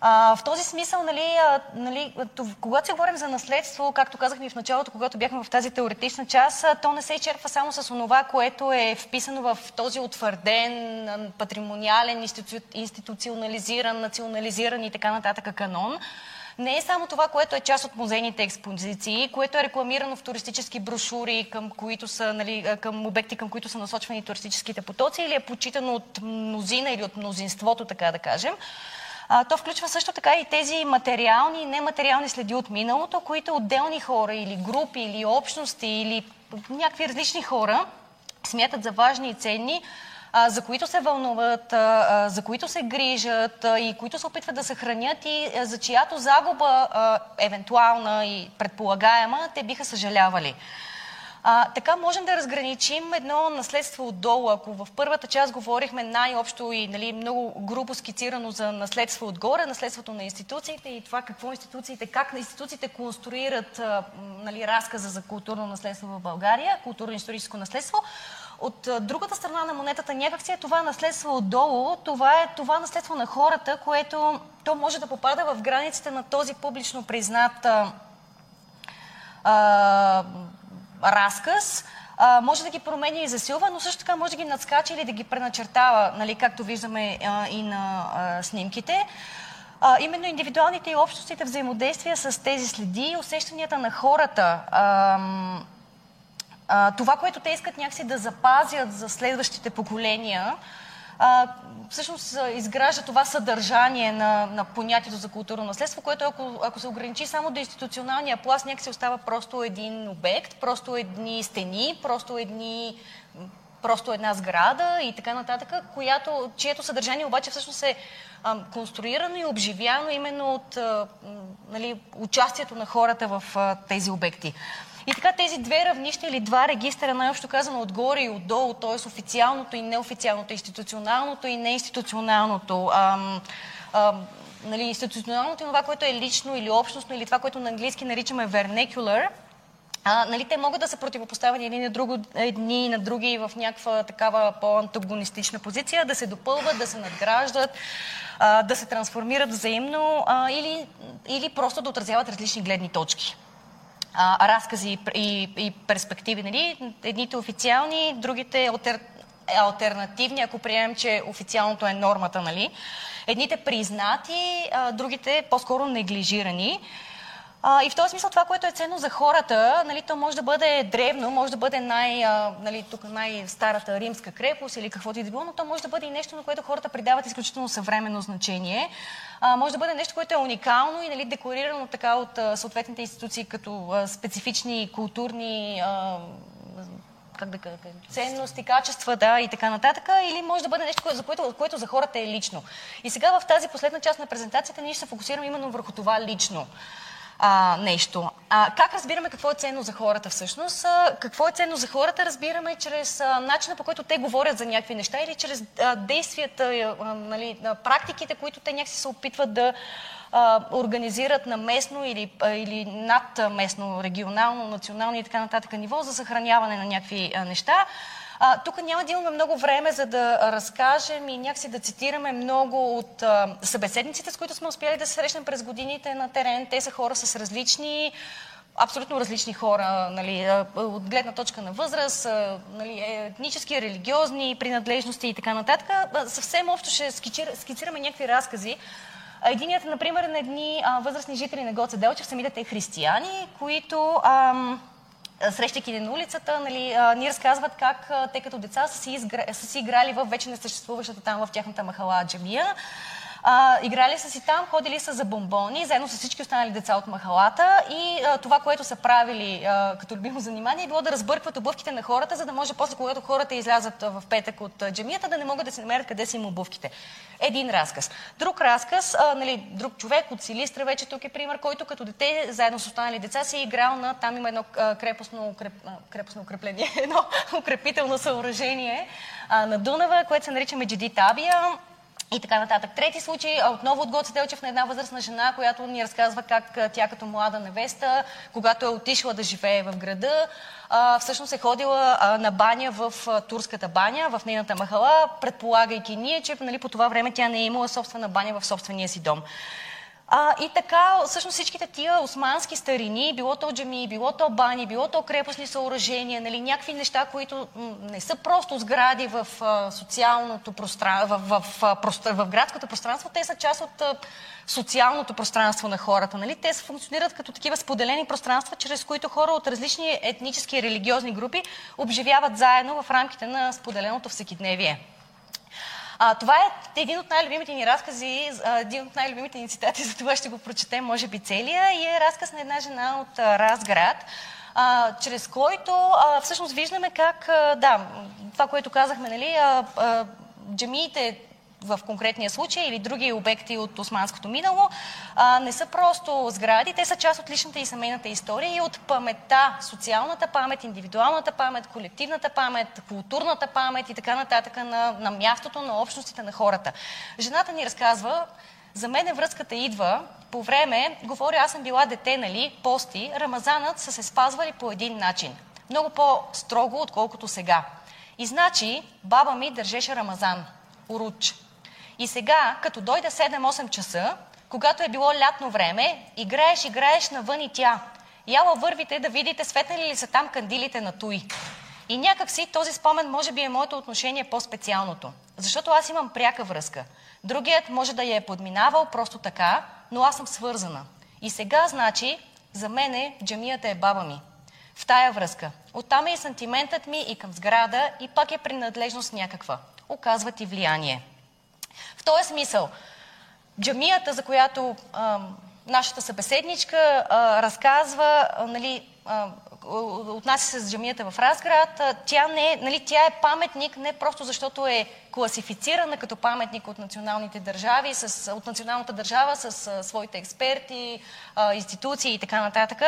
S3: А, в този смисъл, нали, а, нали, когато си говорим за наследство, както казахме и в началото, когато бяхме в тази теоретична част, то не се изчерпва само с онова, което е вписано в този утвърден, патримониален, институ... институционализиран, национализиран и така нататък канон. Не е само това, което е част от музейните експозиции, което е рекламирано в туристически брошури, към, които са, нали, към обекти, към които са насочвани туристическите потоци, или е почитано от мнозина или от мнозинството, така да кажем. То включва също така и тези материални и нематериални следи от миналото, които отделни хора или групи, или общности, или някакви различни хора смятат за важни и ценни, за които се вълнуват, за които се грижат и които се опитват да съхранят и за чиято загуба, евентуална и предполагаема, те биха съжалявали. А, така можем да разграничим едно наследство отдолу. Ако в първата част говорихме най-общо и нали, много грубо скицирано за наследство отгоре, наследството на институциите и това какво институциите, как институциите конструират нали, разказа за културно наследство в България, културно-историческо наследство, от другата страна на монетата някакси е това наследство отдолу, това е това наследство на хората, което то може да попада в границите на този публично признат а, разказ, а, може да ги променя и засилва, но също така може да ги надскача или да ги преначертава, нали, както виждаме а, и на а, снимките. А, именно индивидуалните и общностите взаимодействия с тези следи, усещанията на хората, а, а, това, което те искат някакси да запазят за следващите поколения, а, всъщност изгражда това съдържание на, на понятието за културно наследство, което ако, ако се ограничи само до институционалния пласт, някакси остава просто един обект, просто едни стени, просто едни просто една сграда и така нататък, която, чието съдържание обаче всъщност е а, конструирано и обживяно именно от а, нали, участието на хората в а, тези обекти. И така тези две равнища или два регистра, най-общо казано отгоре и отдолу, т.е. официалното и неофициалното, институционалното и неинституционалното, ам, ам, нали, институционалното и това, което е лично или общностно, или това, което на английски наричаме vernacular, а, нали, те могат да се противопоставят едни на, друго, едни на други в някаква такава по-антагонистична позиция, да се допълват, да се надграждат, а, да се трансформират взаимно а, или, или просто да отразяват различни гледни точки а, разкази и, и перспективи. Нали? Едните официални, другите алтер, альтернативни, ако приемем, че официалното е нормата. Нали? Едните признати, а, другите по-скоро неглижирани. А, и в този смисъл това, което е ценно за хората, нали, то може да бъде древно, може да бъде най, а, нали, тук най-старата римска крепост или каквото и да било, но то може да бъде и нещо, на което хората придават изключително съвременно значение. А, може да бъде нещо, което е уникално и нали, декорирано така от а, съответните институции като а, специфични културни а, как да кажа, ценности, качества, да, и така нататък, или може да бъде нещо, за което, което за хората е лично. И сега в тази последна част на презентацията ние ще се фокусираме именно върху това лично а, нещо. А, как разбираме какво е ценно за хората всъщност? А, какво е ценно за хората разбираме чрез начина по който те говорят за някакви неща или чрез а, действията, а, нали, а, практиките, които те някакси се опитват да а, организират на местно или, а, или над местно, регионално, национално и така нататък ниво за съхраняване на някакви а, неща. А, тук няма да имаме много време, за да разкажем и някакси да цитираме много от а, събеседниците, с които сме успяли да се срещнем през годините на терен. Те са хора с различни абсолютно различни хора, нали, от гледна точка на възраст, нали, етнически, религиозни принадлежности и така нататък. Съвсем общо ще скицираме някакви разкази. Единият, например, на едни възрастни жители на Гоце Делчев, самите те християни, които ам, срещайки ни на улицата, нали, а, ни разказват как те като деца са си, изгра... са си играли в вече несъществуващата там в тяхната махала джамия. А, играли са си там, ходили са за бомбони, заедно с всички останали деца от махалата и а, това, което са правили а, като любимо занимание, е било да разбъркват обувките на хората, за да може после, когато хората излязат в петък от джамията, да не могат да се намерят къде са им обувките. Един разказ. Друг разказ, а, нали, друг човек от Силистра, вече тук е пример, който като дете, заедно с останали деца, си е играл на, там има едно крепостно, укреп, крепостно укрепление, (laughs) едно укрепително съоръжение а, на Дунава, което се нарича Меджиди Табия и така нататък. Трети случай, отново от Гоце Делчев на една възрастна жена, която ни разказва как тя като млада невеста, когато е отишла да живее в града, всъщност е ходила на баня в турската баня, в нейната махала, предполагайки ние, че нали, по това време тя не е имала собствена баня в собствения си дом. А, и така, всъщност всичките тия османски старини, било то джами, било то бани, било то крепостни съоръжения, нали, някакви неща, които не са просто сгради в а, социалното пространство, в, в, в, в градското пространство, те са част от а, социалното пространство на хората. Нали? Те се функционират като такива споделени пространства, чрез които хора от различни етнически и религиозни групи обживяват заедно в рамките на споделеното всекидневие. А, това е един от най-любимите ни разкази, един от най-любимите ни цитати, (laughs) за това ще го прочетем, може би целия, и е разказ на една жена от Разград, а, чрез който а, всъщност виждаме как, а, да, това, което казахме, нали, а, а, джамиите в конкретния случай или други обекти от османското минало, а, не са просто сгради, те са част от личната и семейната история и от паметта, социалната памет, индивидуалната памет, колективната памет, културната памет и така нататък на, на мястото, на общностите на хората. Жената ни разказва, за мен връзката идва по време, говоря, аз съм била дете, нали, пости, Рамазанът са се спазвали по един начин. Много по-строго, отколкото сега. И значи, баба ми държеше Рамазан, уруч. И сега, като дойде 7-8 часа, когато е било лятно време, играеш, играеш навън и тя. Яла вървите да видите светнали ли са там кандилите на Туй. И някакси този спомен може би е моето отношение по-специалното. Защото аз имам пряка връзка. Другият може да я е подминавал просто така, но аз съм свързана. И сега, значи, за мене джамията е баба ми. В тая връзка. Оттам е и сантиментът ми и към сграда, и пак е принадлежност някаква. Оказват и влияние. В този смисъл, джамията, за която а, нашата събеседничка а, разказва, а, нали, а, отнася се с джамията в Разград, тя, не, нали, тя е паметник не просто защото е класифицирана като паметник от националните държави, с, от националната държава с а, своите експерти, а, институции и така нататък.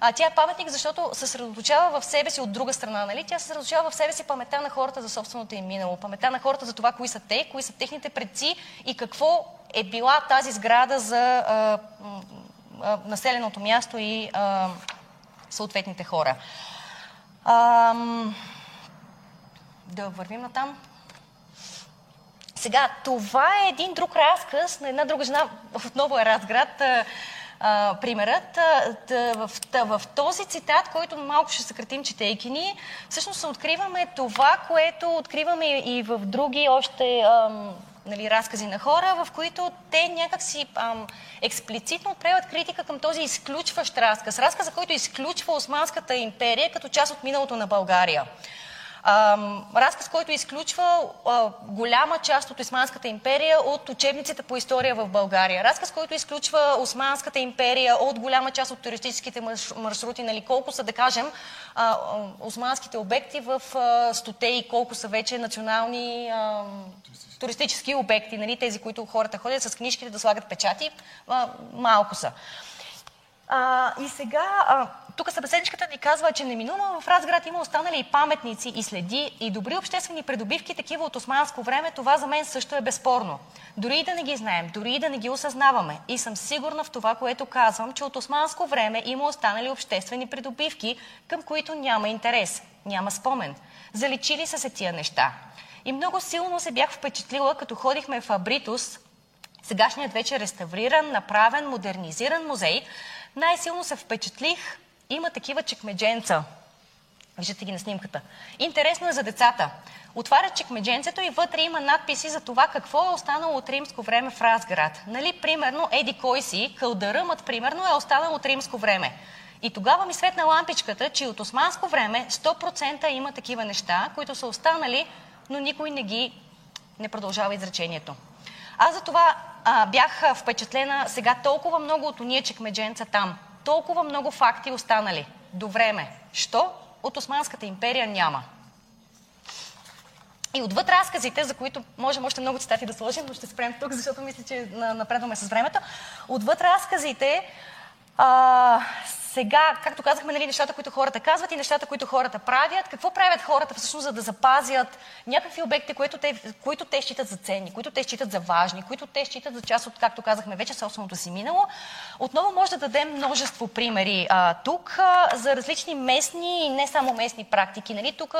S3: А, тя е паметник, защото съсредоточава в себе си от друга страна. Нали? Тя съсредоточава в себе си паметта на хората за собственото им минало, паметта на хората за това, кои са те, кои са техните предци и какво е била тази сграда за а, населеното място и а, съответните хора. Ам... Да вървим на там. Сега, това е един друг разказ на една друга жена, отново е Разград, а, примерът. А, в, в този цитат, който малко ще съкратим четейки ни, всъщност откриваме това, което откриваме и в други още ам, нали, разкази на хора, в които те някакси ам, експлицитно отправят критика към този изключващ разказ. Разказа, който изключва Османската империя като част от миналото на България. Ам, разказ, който изключва а, голяма част от Османската империя от учебниците по история в България. Разказ, който изключва Османската империя от голяма част от туристическите маршрути, нали, колко са, да кажем, а, османските обекти в а, стоте и колко са вече национални туристически обекти, нали, тези, които хората ходят с книжките да слагат печати, а, малко са. А, и сега, а, тук събеседничката ни казва, че неминуемо в Разград има останали и паметници, и следи, и добри обществени придобивки, такива от османско време. Това за мен също е безспорно. Дори и да не ги знаем, дори и да не ги осъзнаваме. И съм сигурна в това, което казвам, че от османско време има останали обществени придобивки, към които няма интерес, няма спомен. Заличили са се тия неща. И много силно се бях впечатлила, като ходихме в Абритус, сегашният вече реставриран, направен, модернизиран музей. Най-силно се впечатлих, има такива чекмедженца. Виждате ги на снимката. Интересно е за децата. Отварят чекмедженцето и вътре има надписи за това какво е останало от римско време в Разград. Нали, примерно, еди кой си, кълдъръмът, примерно, е останал от римско време. И тогава ми светна лампичката, че от османско време 100% има такива неща, които са останали но никой не ги не продължава изречението. Аз за това а, бях впечатлена сега толкова много от уния чекмедженца там. Толкова много факти останали. До време. Що? От Османската империя няма. И отвъд разказите, за които можем още много цитати да сложим, но ще спрем тук, защото мисля, че напредваме с времето. Отвъд разказите а, сега, както казахме, нали, нещата, които хората казват и нещата, които хората правят. Какво правят хората всъщност, за да запазят някакви обекти, които те, които те считат за ценни, които те считат за важни, които те считат за част от, както казахме вече, собственото си минало. Отново може да дадем множество примери а, тук а, за различни местни и не само местни практики. Нали, тук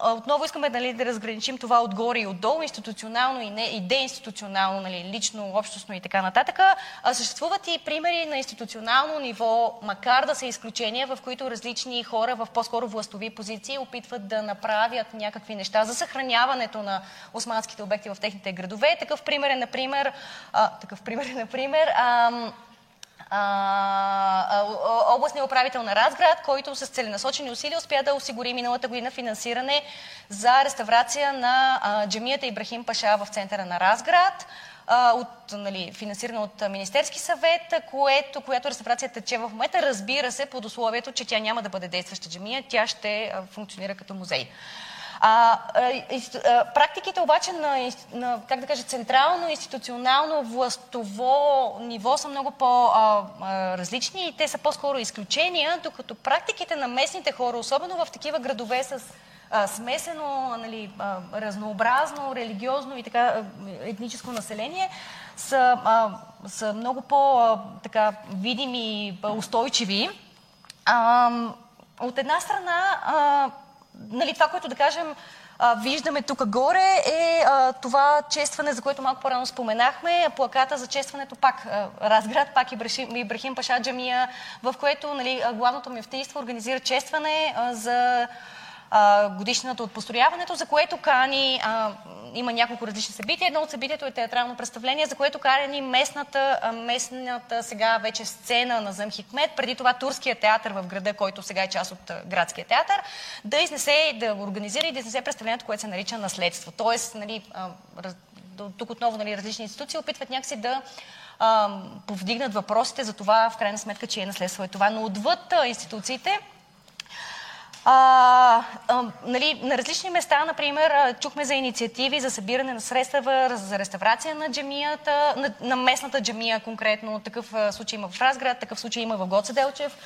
S3: отново искаме нали, да разграничим това отгоре и отдолу, институционално и, не, и деинституционално, нали, лично, общностно и така нататък. А, съществуват и примери на институционално ниво, макар да са изключения, в които различни хора в по-скоро властови позиции опитват да направят някакви неща за съхраняването на османските обекти в техните градове. Такъв пример е, например, а, такъв пример е, например, а, а, областния управител на Разград, който с целенасочени усилия успя да осигури миналата година финансиране за реставрация на а, джамията Ибрахим Паша в центъра на Разград от, нали, финансирана от Министерски съвет, което, която реставрация тече в момента, разбира се, под условието, че тя няма да бъде действаща джамия, тя ще функционира като музей. А, а, практиките обаче на, на, как да кажа, централно, институционално, властово ниво са много по-различни и те са по-скоро изключения, докато практиките на местните хора, особено в такива градове с а, смесено, нали, а, разнообразно, религиозно и така етническо население, са, а, са много по-видими и устойчиви. А, от една страна, а, нали, това, което да кажем, а, виждаме тук горе е а, това честване, за което малко по-рано споменахме, плаката за честването пак а, Разград, пак Ибрахим, Ибрахим Паша Джамия, в което нали, главното мифтейство организира честване а, за а, годишната от построяването, за което кани а, има няколко различни събития. Едно от събитието е театрално представление, за което кани местната, местната сега вече сцена на Зъм Хикмет, преди това турския театър в града, който сега е част от градския театър, да изнесе, да организира и да изнесе представлението, което се нарича наследство. Тоест, нали, тук отново нали, различни институции опитват някакси да а, повдигнат въпросите за това, в крайна сметка, че е наследство е това. Но отвъд а, институциите, а, а, нали, на различни места, например, чухме за инициативи за събиране на средства за реставрация на джамията, на, на местната джамия конкретно. Такъв случай има в Разград, такъв случай има в Гоце Делчев.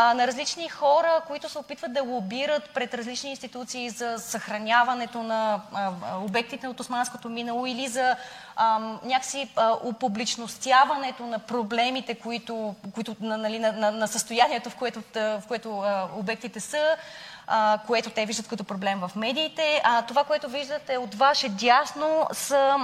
S3: А, на различни хора, които се опитват да лобират пред различни институции за съхраняването на а, обектите от османското минало или за а, някакси а, упубличностяването на проблемите, които, които нали, на, на, на състоянието, в което, в което а, обектите са а, което те виждат като проблем в медиите. А това, което виждате от ваше дясно са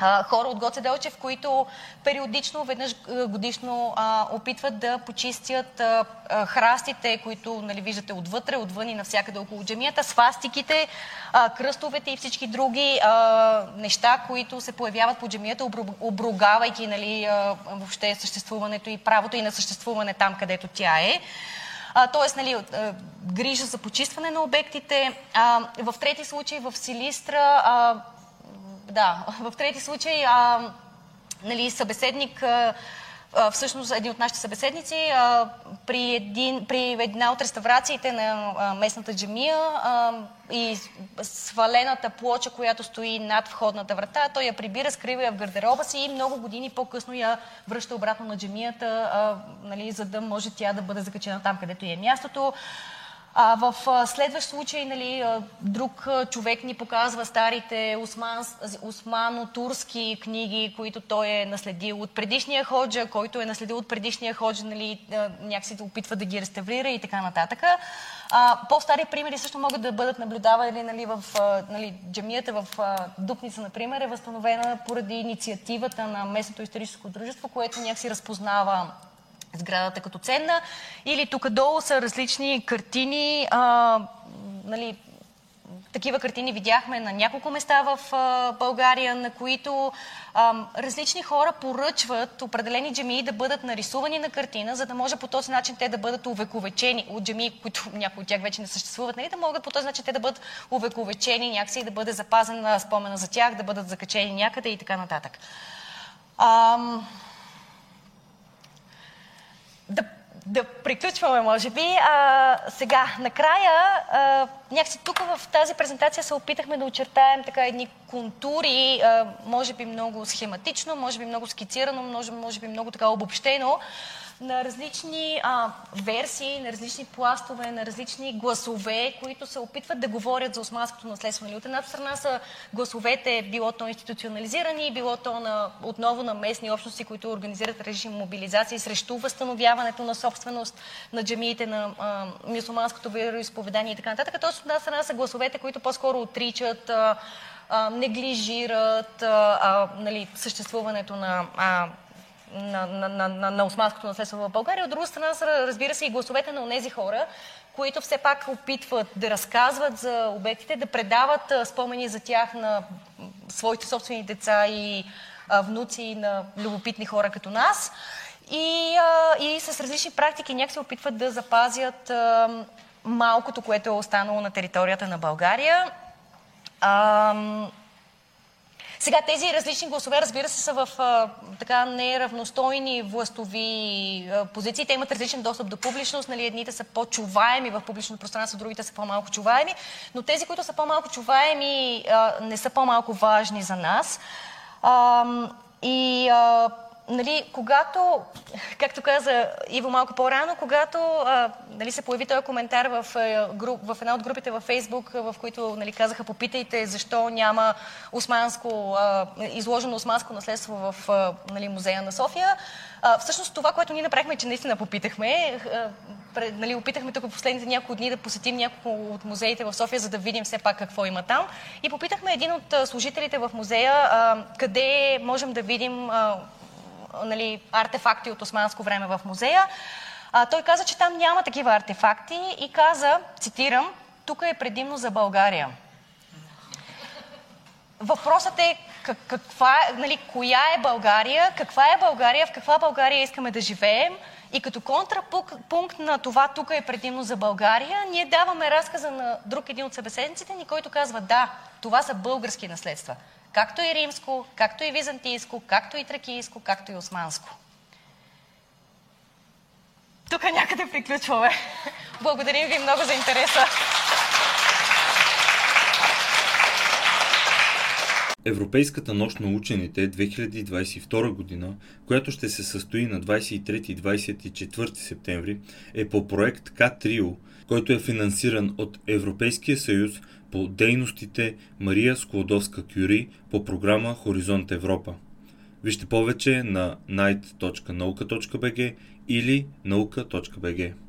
S3: хора от Гоце Делчев, които периодично, веднъж годишно а, опитват да почистят а, а, храстите, които нали, виждате отвътре, отвън и навсякъде около джамията, свастиките, а, кръстовете и всички други а, неща, които се появяват по джамията, обругавайки нали, а, въобще съществуването и правото и на съществуване там, където тя е. Тоест, нали, грижа за почистване на обектите. А, в трети случай в Силистра, а, да, в трети случай а, нали, събеседник а, всъщност един от нашите събеседници при, един, при една от реставрациите на местната джамия и свалената плоча, която стои над входната врата, той я прибира, скрива я в гардероба си и много години по-късно я връща обратно на джамията, нали, за да може тя да бъде закачена там, където е мястото. А в следващ случай, нали, друг човек ни показва старите осман, османо-турски книги, които той е наследил от предишния ходжа, който е наследил от предишния ходжа, нали, някакси да опитва да ги реставрира и така нататък. А, по-стари примери също могат да бъдат наблюдавани нали, в нали, джамията в Дупница, например, е възстановена поради инициативата на местното историческо дружество, което някакси разпознава сградата като ценна. Или тук долу са различни картини, а, нали, такива картини видяхме на няколко места в а, България, на които а, различни хора поръчват определени джемии да бъдат нарисувани на картина, за да може по този начин те да бъдат увековечени от джемии, които някои от тях вече не съществуват, нали, да могат по този начин те да бъдат увековечени някакси, да бъде запазена спомена за тях, да бъдат закачени някъде и така нататък. Ам да, да приключваме, може би. А, сега, накрая, а, някакси тук в тази презентация се опитахме да очертаем така едни контури, а, може би много схематично, може би много скицирано, може, може би много така обобщено, на различни а, версии, на различни пластове, на различни гласове, които се опитват да говорят за османското наследство. Нали, от една страна са гласовете, било то институционализирани, било то на, отново на местни общности, които организират режим мобилизации срещу възстановяването на собственост на джамиите, на а, мюсулманското вероисповедание и така нататък. Тоест, от една страна са гласовете, които по-скоро отричат, а, а, неглижират а, а, нали, съществуването на а, на, на, на, на, османското наследство в България. От друга страна разбира се, и гласовете на тези хора, които все пак опитват да разказват за обектите, да предават спомени за тях на своите собствени деца и а, внуци на любопитни хора като нас. И, а, и с различни практики някак се опитват да запазят а, малкото, което е останало на територията на България. А, сега тези различни гласове, разбира се, са в а, така неравностойни властови а, позиции. Те имат различен достъп до публичност. Нали, едните са по-чуваеми в публичното пространство, другите са по-малко чуваеми. Но тези, които са по-малко чуваеми, а, не са по-малко важни за нас. А, и а, нали, когато, както каза Иво малко по-рано, когато а, нали, се появи този коментар в, груп, в една от групите във Фейсбук, в които нали, казаха попитайте защо няма османско, а, изложено османско наследство в а, нали, музея на София, а, всъщност това, което ние направихме, е, че наистина попитахме, а, пред, нали, опитахме тук в последните няколко дни да посетим няколко от музеите в София, за да видим все пак какво има там. И попитахме един от служителите в музея а, къде можем да видим а, нали, артефакти от османско време в музея. А, той каза, че там няма такива артефакти и каза, цитирам, тук е предимно за България. Въпросът е как, каква, нали, коя е България, каква е България, в каква България искаме да живеем и като контрапункт на това тук е предимно за България, ние даваме разказа на друг един от събеседниците ни, който казва да, това са български наследства. Както и римско, както и византийско, както и тракийско, както и османско. Тук някъде приключваме. Благодарим ви много за интереса.
S4: Европейската нощ на учените 2022 година, която ще се състои на 23 и 24 септември, е по проект К-Трио, който е финансиран от Европейския съюз по дейностите Мария Склодовска-Кюри по програма Хоризонт Европа. Вижте повече на night.nauka.bg или nauka.bg.